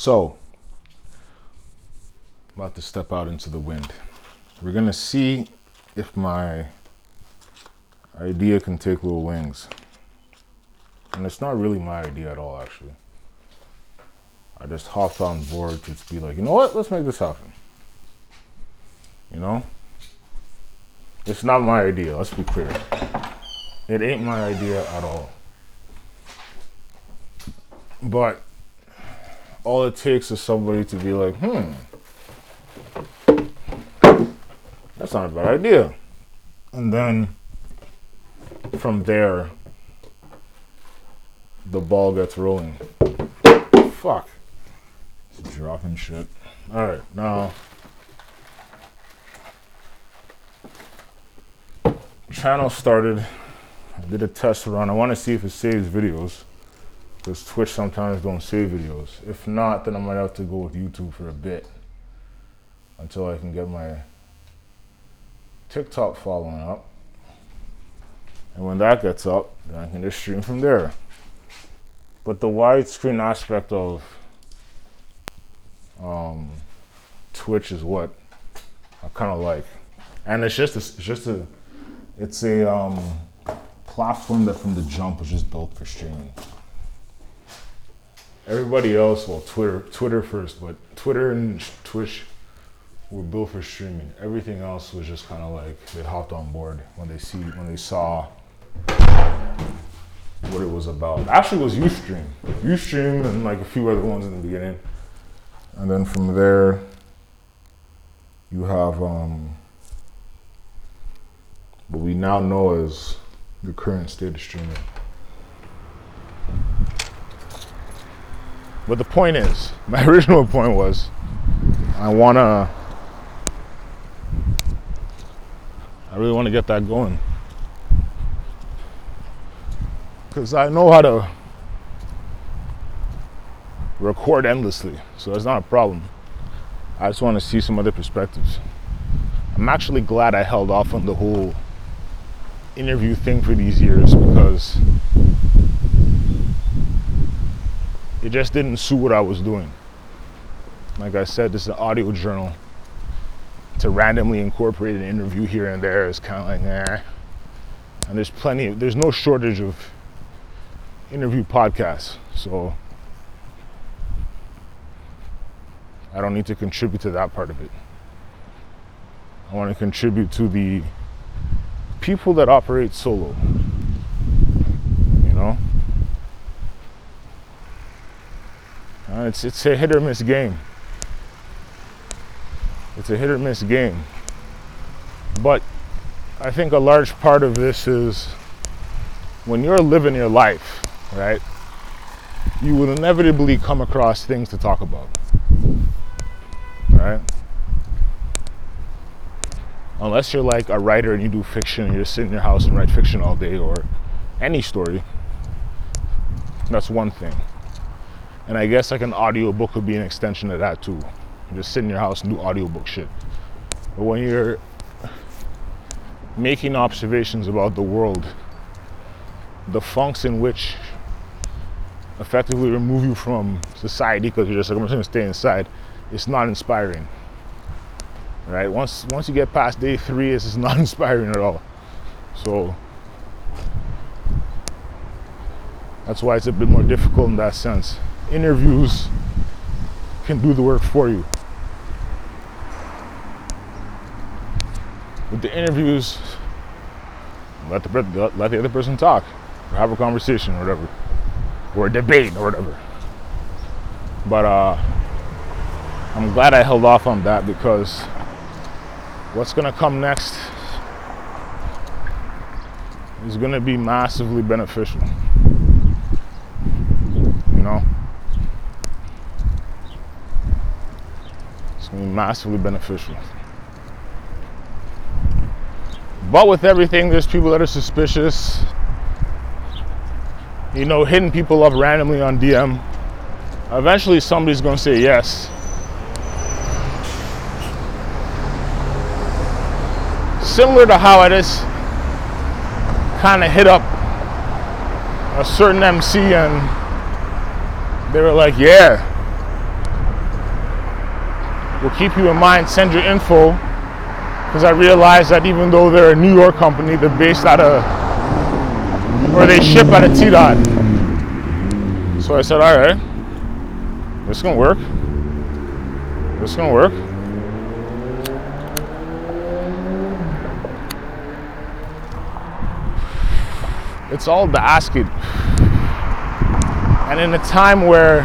So, about to step out into the wind. We're gonna see if my idea can take little wings. And it's not really my idea at all, actually. I just hopped on board to be like, you know what, let's make this happen. You know? It's not my idea, let's be clear. It ain't my idea at all. But all it takes is somebody to be like, hmm, that's not a bad idea. And then from there, the ball gets rolling. Fuck. It's dropping shit. Alright, now. Channel started. I did a test run. I want to see if it saves videos because Twitch sometimes don't save videos. If not, then I might have to go with YouTube for a bit until I can get my TikTok following up. And when that gets up, then I can just stream from there. But the widescreen aspect of um, Twitch is what I kind of like, and it's just a, it's just a it's a um, platform that from the jump was just built for streaming everybody else, well, Twitter, Twitter first, but Twitter and Twitch were built for streaming. Everything else was just kind of like they hopped on board when they see when they saw what it was about. Actually, it was UStream, UStream, and like a few other ones in the beginning, and then from there, you have um, what we now know as the current state of streaming. But the point is, my original point was, I wanna, I really want to get that going. Because I know how to record endlessly, so it's not a problem. I just want to see some other perspectives. I'm actually glad I held off on the whole interview thing for these years because it just didn't suit what I was doing. Like I said, this is an audio journal. To randomly incorporate an interview here and there is kind of like, eh. And there's plenty, there's no shortage of interview podcasts. So I don't need to contribute to that part of it. I want to contribute to the people that operate solo. You know? Uh, it's it's a hit or miss game. It's a hit or miss game. But I think a large part of this is when you're living your life, right? You will inevitably come across things to talk about. Right? Unless you're like a writer and you do fiction and you just sit in your house and write fiction all day or any story. That's one thing. And I guess like an audiobook would be an extension of that too. You just sit in your house and do audiobook shit. But when you're making observations about the world, the funks in which effectively remove you from society because you're just like, I'm just gonna stay inside, it's not inspiring. Right? Once once you get past day three, it's not inspiring at all. So that's why it's a bit more difficult in that sense interviews can do the work for you. With the interviews, let the let the other person talk, or have a conversation, or whatever, or a debate, or whatever. But uh, I'm glad I held off on that because what's gonna come next is gonna be massively beneficial. You know. Massively beneficial. But with everything, there's people that are suspicious. You know, hitting people up randomly on DM. Eventually, somebody's gonna say yes. Similar to how I just kind of hit up a certain MC and they were like, yeah, will keep you in mind. Send your info because I realized that even though they're a New York company, they're based out of or they ship out of T Dot. So I said, all right, this gonna work. This gonna work. It's all the asking. And in a time where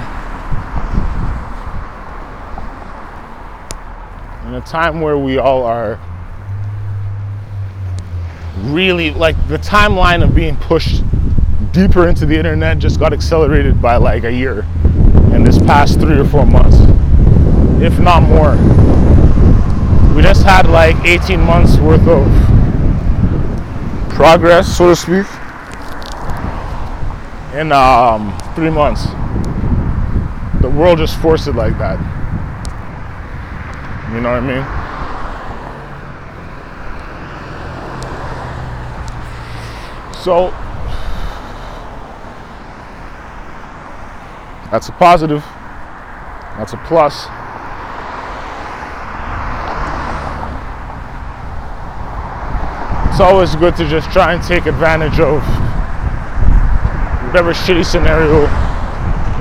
a time where we all are really like the timeline of being pushed deeper into the internet just got accelerated by like a year in this past three or four months, if not more. We just had like 18 months worth of progress, so to speak, in um, three months. The world just forced it like that. You know what I mean? So that's a positive. That's a plus. It's always good to just try and take advantage of whatever shitty scenario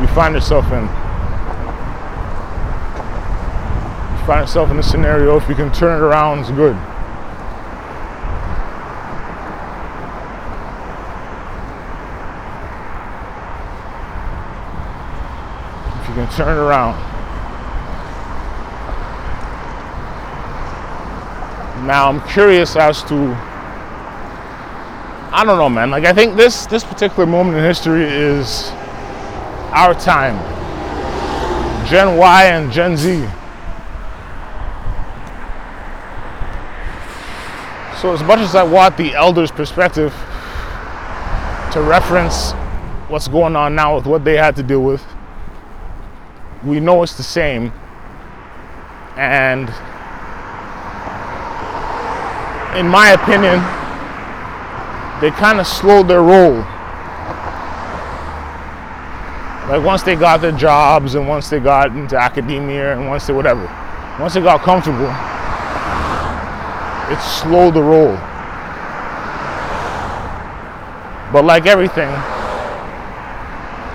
you find yourself in. You find yourself in a scenario, if you can turn it around, it's good. If you can turn it around. Now I'm curious as to I don't know, man. Like I think this this particular moment in history is our time. Gen Y and Gen Z. So as much as I want the elders' perspective to reference what's going on now with what they had to deal with, we know it's the same. And in my opinion, they kind of slowed their roll. Like once they got their jobs and once they got into academia and once they whatever, once they got comfortable, it slow the roll. But like everything,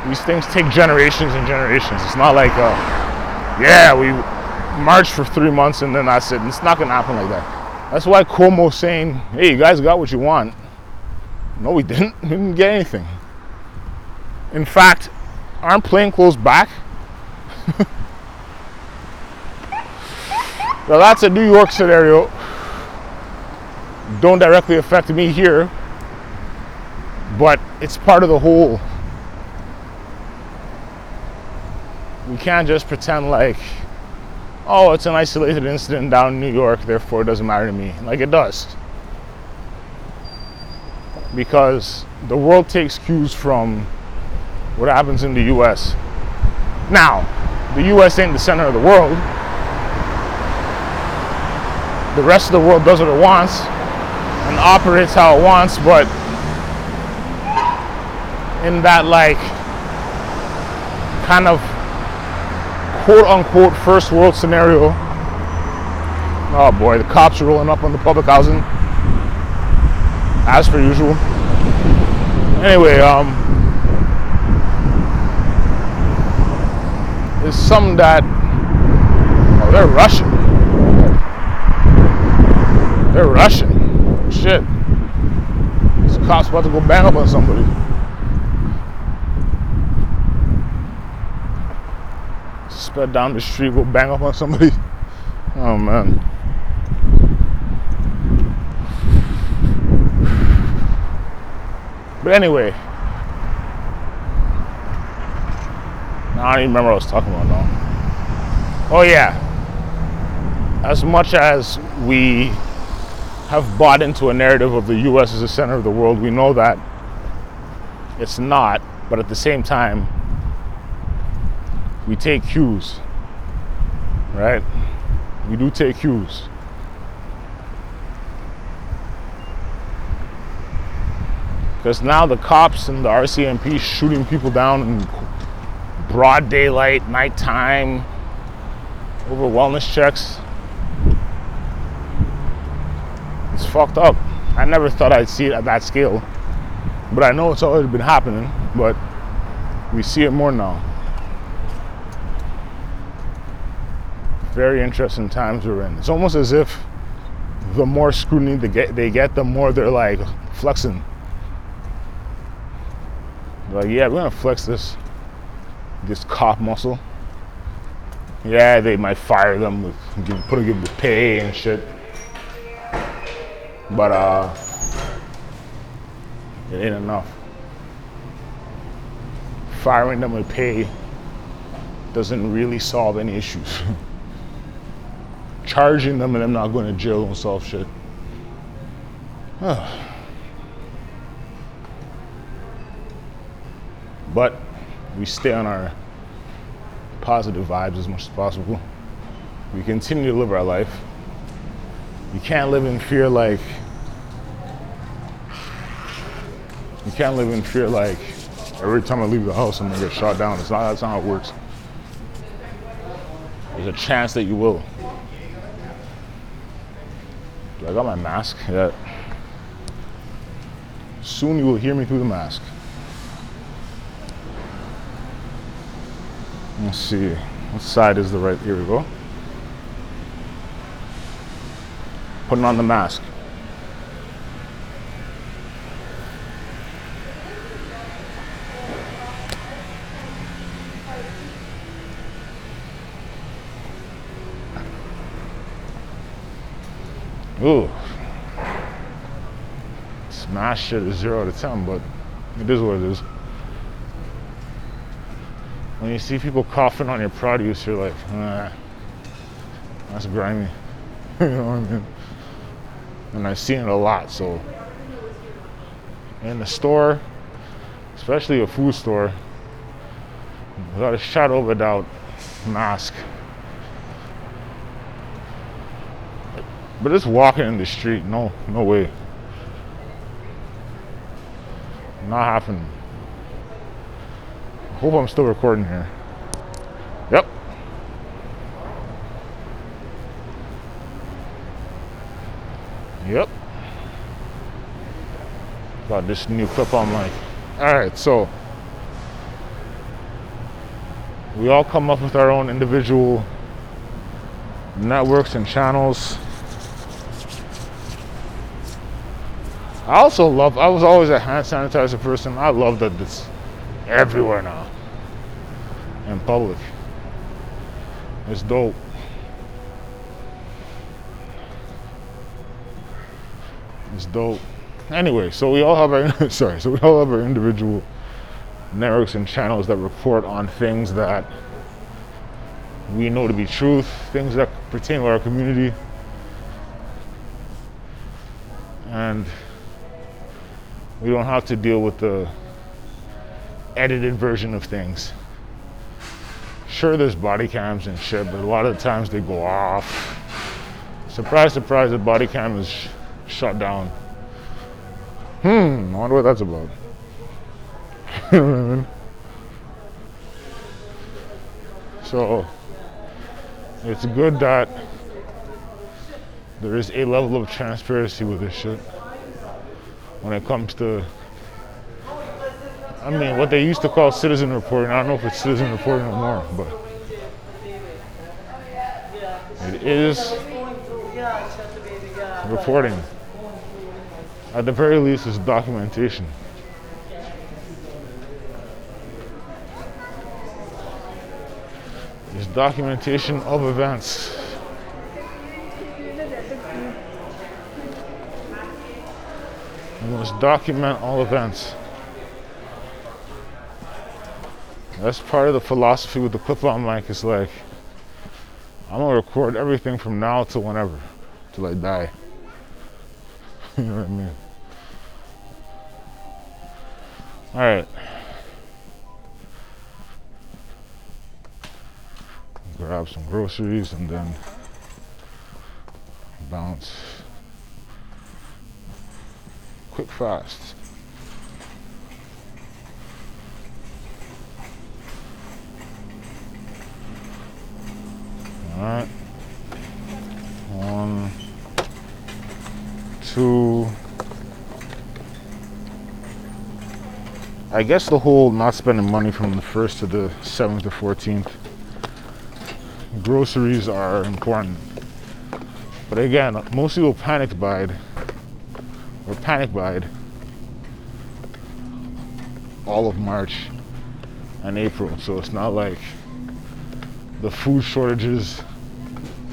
these things take generations and generations. It's not like, uh, yeah, we marched for three months and then I said, it's not gonna happen like that. That's why Cuomo's saying, hey, you guys got what you want. No, we didn't. We didn't get anything. In fact, aren't plainclothes back? well, that's a New York scenario. Don't directly affect me here, but it's part of the whole we can't just pretend like, oh, it's an isolated incident down in New York, therefore it doesn't matter to me. Like it does. Because the world takes cues from what happens in the US. Now, the US ain't the center of the world. The rest of the world does what it wants operates how it wants, but in that like kind of quote unquote first world scenario. Oh boy, the cops are rolling up on the public housing. As per usual. Anyway, um, it's something that oh, they're rushing. They're rushing. Cop's about to go bang up on somebody. sped down the street, go bang up on somebody. Oh man. But anyway, I don't even remember what I was talking about now. Oh yeah. As much as we have bought into a narrative of the US as the center of the world, we know that it's not, but at the same time, we take cues, right? We do take cues. Because now the cops and the RCMP shooting people down in broad daylight, nighttime, over wellness checks. It's fucked up. I never thought I'd see it at that scale. But I know it's always been happening, but we see it more now. Very interesting times we're in. It's almost as if the more scrutiny they get, they get the more they're like flexing. They're like, yeah, we're gonna flex this this cop muscle. Yeah, they might fire them with put them with pay and shit. But uh it ain't enough. Firing them with pay doesn't really solve any issues. Charging them and them not going to jail don't solve shit. but we stay on our positive vibes as much as possible. We continue to live our life. You can't live in fear like you can't live in fear like every time I leave the house I'm gonna get shot down. It's not that's not how it works. There's a chance that you will. Do I got my mask? Yeah. Soon you will hear me through the mask. Let's see. What side is the right? Here we go. Putting on the mask. Ooh. Smash shit is zero to ten, but it is what it is. When you see people coughing on your produce, you're like, that's grimy. you know what I mean? And I've seen it a lot, so in the store, especially a food store, without a shadow of a doubt, mask But just walking in the street, no, no way. Not happening. Hope I'm still recording here. Got this new clip on mic. Alright, so we all come up with our own individual networks and channels I also love, I was always a hand sanitizer person. I love that it's everywhere now in public. It's dope. It's dope. Anyway, so we all have our sorry, so we all have our individual networks and channels that report on things that we know to be truth, things that pertain to our community. And we don't have to deal with the edited version of things. Sure, there's body cams and shit, but a lot of the times they go off. Surprise, surprise, the body cam is sh- shut down. Hmm, I wonder what that's about. you know what I mean? So, it's good that there is a level of transparency with this shit when it comes to I mean what they used to call citizen reporting. I don't know if it's citizen reporting no more, but it is reporting. At the very least, it's documentation. It's documentation of events. We must document all events. That's part of the philosophy with the clip on mic. It's like, I'm gonna record everything from now to whenever, till I die. You know what I mean? All right. Grab some groceries and then bounce quick fast. Alright. One, two. I guess the whole not spending money from the 1st to the 7th to 14th. Groceries are important. But again, most people panic buy or panic buyed all of March and April. So it's not like the food shortages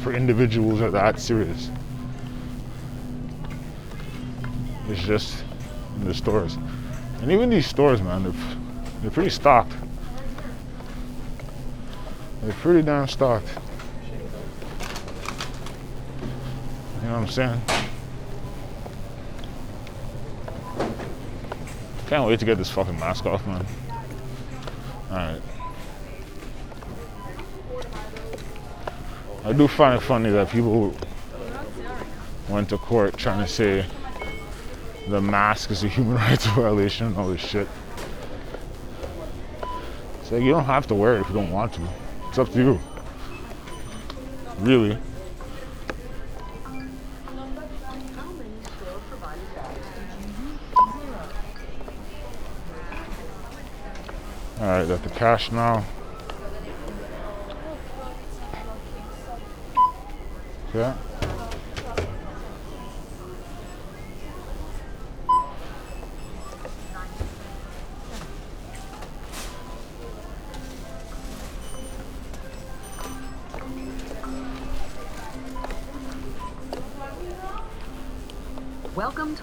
for individuals are that serious. It's just in the stores. And even these stores, man, they're, they're pretty stocked. They're pretty damn stocked. You know what I'm saying? Can't wait to get this fucking mask off, man. Alright. I do find it funny that people went to court trying to say the mask is a human rights violation and all this shit. It's like you don't have to wear it if you don't want to. It's up to you. Really. Alright, got the cash now. Okay.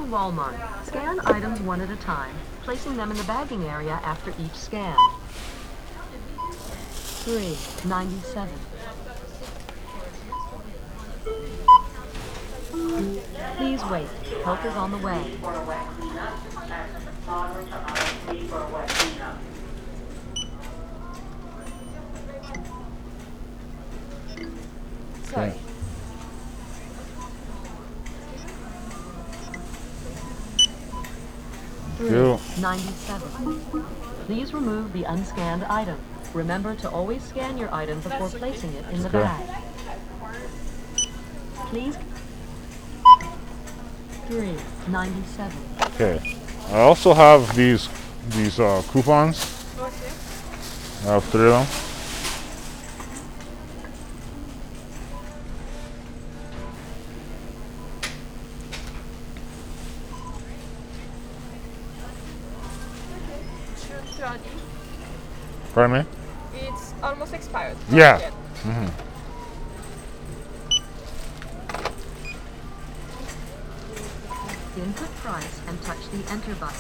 To Walmart. Scan items one at a time, placing them in the bagging area after each scan. 397. Please wait. Help is on the way. 97. Please remove the unscanned item. Remember to always scan your item before placing it in the bag. Please. 397. Okay. I also have these these uh, coupons. I have three of them. Pardon me? It's almost expired. Yeah. Not yet. Mm-hmm. Input price and touch the enter button.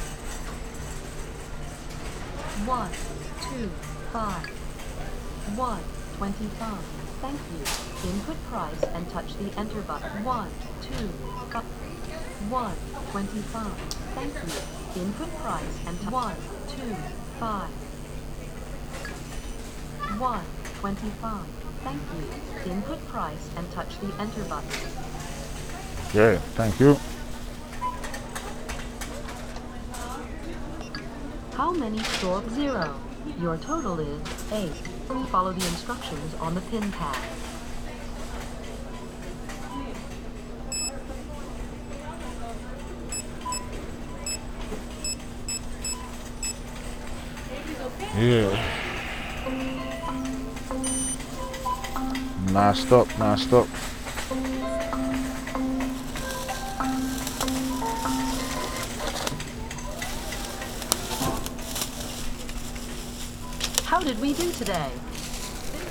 One, two, five. One, twenty-five. Thank you. Input price and touch the enter button. One, two, five. One, twenty-five. Thank you. Input price and one, two, five. One, twenty-five. Thank you. Input price and touch the enter button. Okay, thank you. How many store zero? Your total is eight. Follow the instructions on the pin pad. Yeah. Masked up, masked up. How did we do today?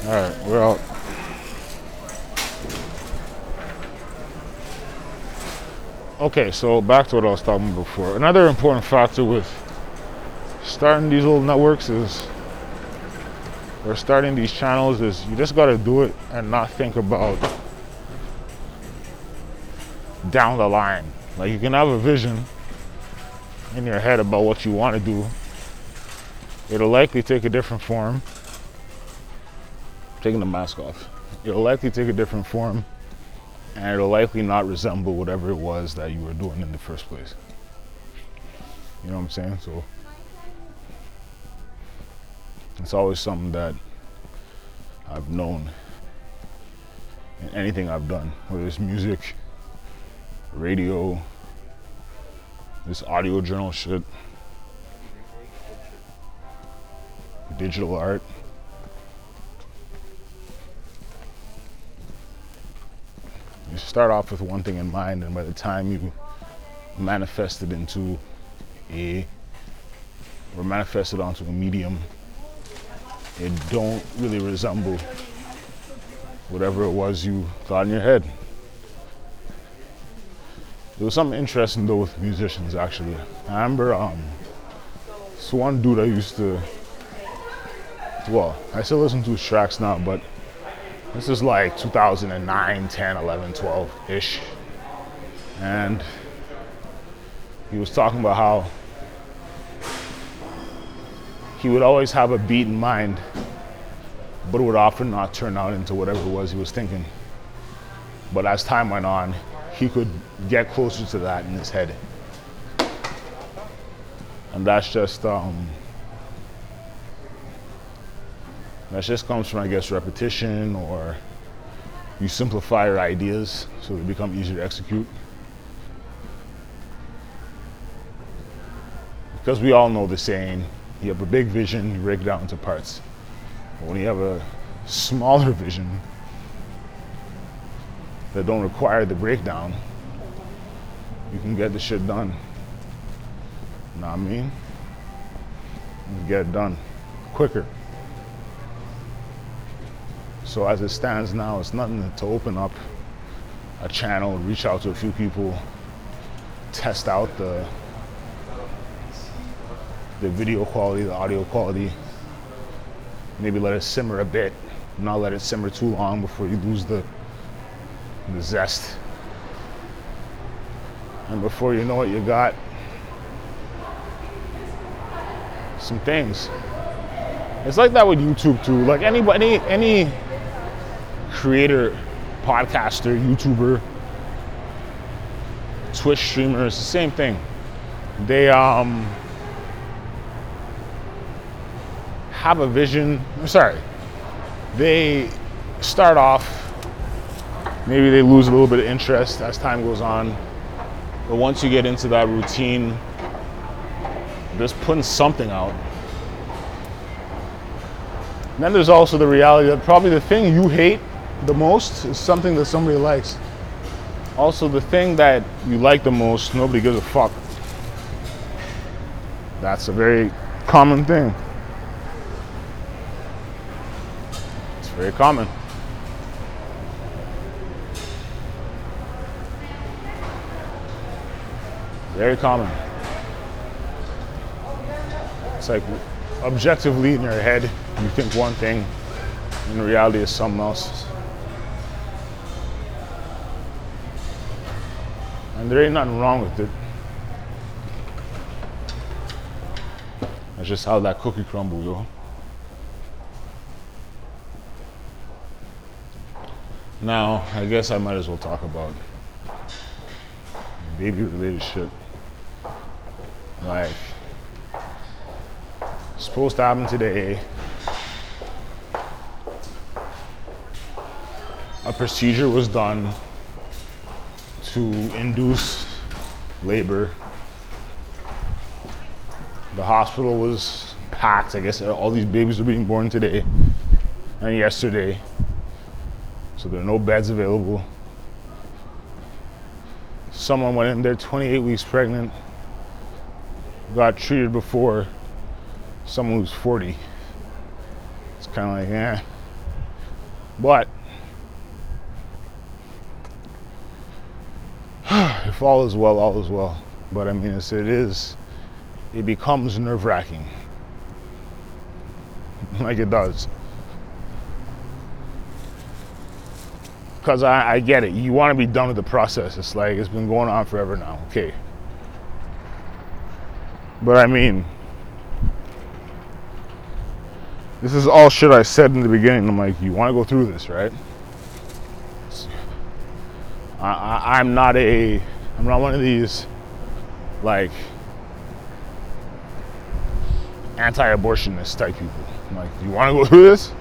Alright, we're out. Okay, so back to what I was talking about before. Another important factor with starting these little networks is or starting these channels is you just gotta do it and not think about down the line. Like you can have a vision in your head about what you want to do. It'll likely take a different form. Taking the mask off. It'll likely take a different form and it'll likely not resemble whatever it was that you were doing in the first place. You know what I'm saying? So it's always something that I've known in anything I've done, whether it's music, radio, this audio journal shit, digital art. You start off with one thing in mind, and by the time you manifest it into a or manifest it onto a medium, it don't really resemble whatever it was you thought in your head. There was something interesting though with musicians actually. I remember um this one dude I used to well, I still listen to his tracks now, but this is like 2009, 10, 11, 12 ish. And he was talking about how he would always have a beat in mind, but it would often not turn out into whatever it was he was thinking. But as time went on, he could get closer to that in his head. And that's just um, that just comes from I guess repetition or you simplify your ideas so they become easier to execute. Because we all know the saying, you have a big vision, you break it down into parts. When you have a smaller vision that don't require the breakdown, you can get the shit done. You Know what I mean? You get it done quicker. So as it stands now, it's nothing to open up a channel, reach out to a few people, test out the the video quality, the audio quality. Maybe let it simmer a bit, not let it simmer too long before you lose the the zest. And before you know it, you got some things. It's like that with YouTube too. Like anybody, any any creator, podcaster, YouTuber, Twitch streamer, it's the same thing. They um have a vision. I'm sorry. They start off, maybe they lose a little bit of interest as time goes on. But once you get into that routine, just putting something out. And then there's also the reality that probably the thing you hate the most is something that somebody likes. Also, the thing that you like the most, nobody gives a fuck. That's a very common thing. Very common. Very common. It's like objectively in your head, you think one thing, in reality, it's something else. And there ain't nothing wrong with it. That's just how that cookie crumble, yo. Now, I guess I might as well talk about baby related shit. Like, supposed to happen today. A procedure was done to induce labor. The hospital was packed. I guess all these babies were being born today and yesterday. So there are no beds available. Someone went in there 28 weeks pregnant, got treated before someone who's 40. It's kind of like, eh. But if all is well, all is well. But I mean, it's, it is, it becomes nerve wracking. like it does. Because I, I get it. You want to be done with the process. It's like it's been going on forever now. Okay. But I mean, this is all shit I said in the beginning. I'm like, you want to go through this, right? I, I'm not a, I'm not one of these, like, anti-abortionist type people. I'm like, you want to go through this?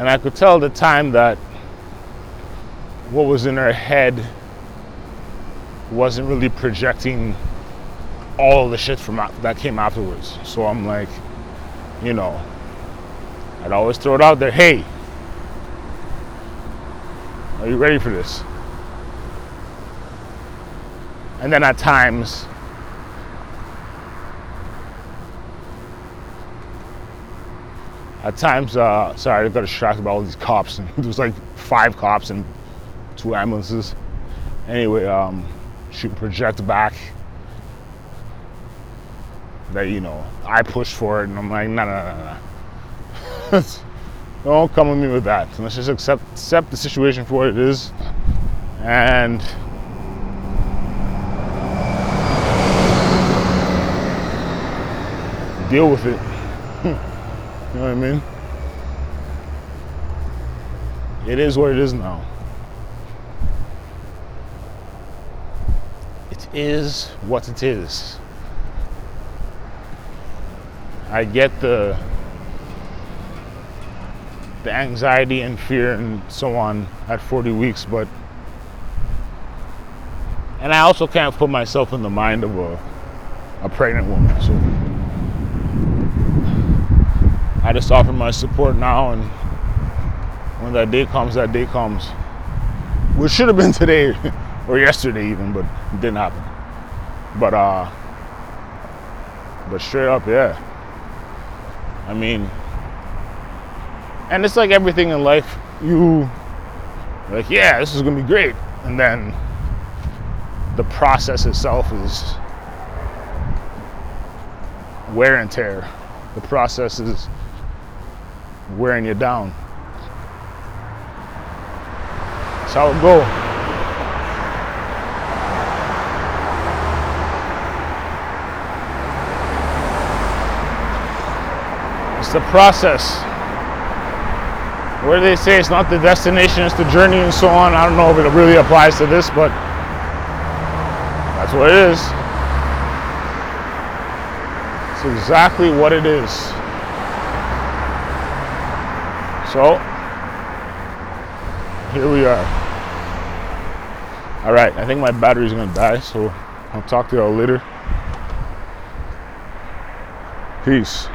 And I could tell the time that what was in her head wasn't really projecting all the shit from that came afterwards. So I'm like, you know, I'd always throw it out there. Hey, are you ready for this? And then at times, at times, uh, sorry, I got distracted by all these cops. And there was like five cops and two ambulances. Anyway, um, would project back that you know I pushed for it, and I'm like, no, no, no, no. Don't come with me with that. Let's just accept accept the situation for what it is, and deal with it. You know what I mean? It is what it is now. It is what it is. I get the the anxiety and fear and so on at 40 weeks, but and I also can't put myself in the mind of a a pregnant woman. So I just offer my support now, and when that day comes, that day comes. Which should have been today or yesterday even, but it didn't happen. But uh, but straight up, yeah. I mean, and it's like everything in life. You like, yeah, this is gonna be great, and then the process itself is wear and tear. The process is wearing you down. That's how it go. It's the process. Where they say it's not the destination, it's the journey and so on. I don't know if it really applies to this, but that's what it is. It's exactly what it is. So, here we are. All right, I think my battery's gonna die, so I'll talk to y'all later. Peace.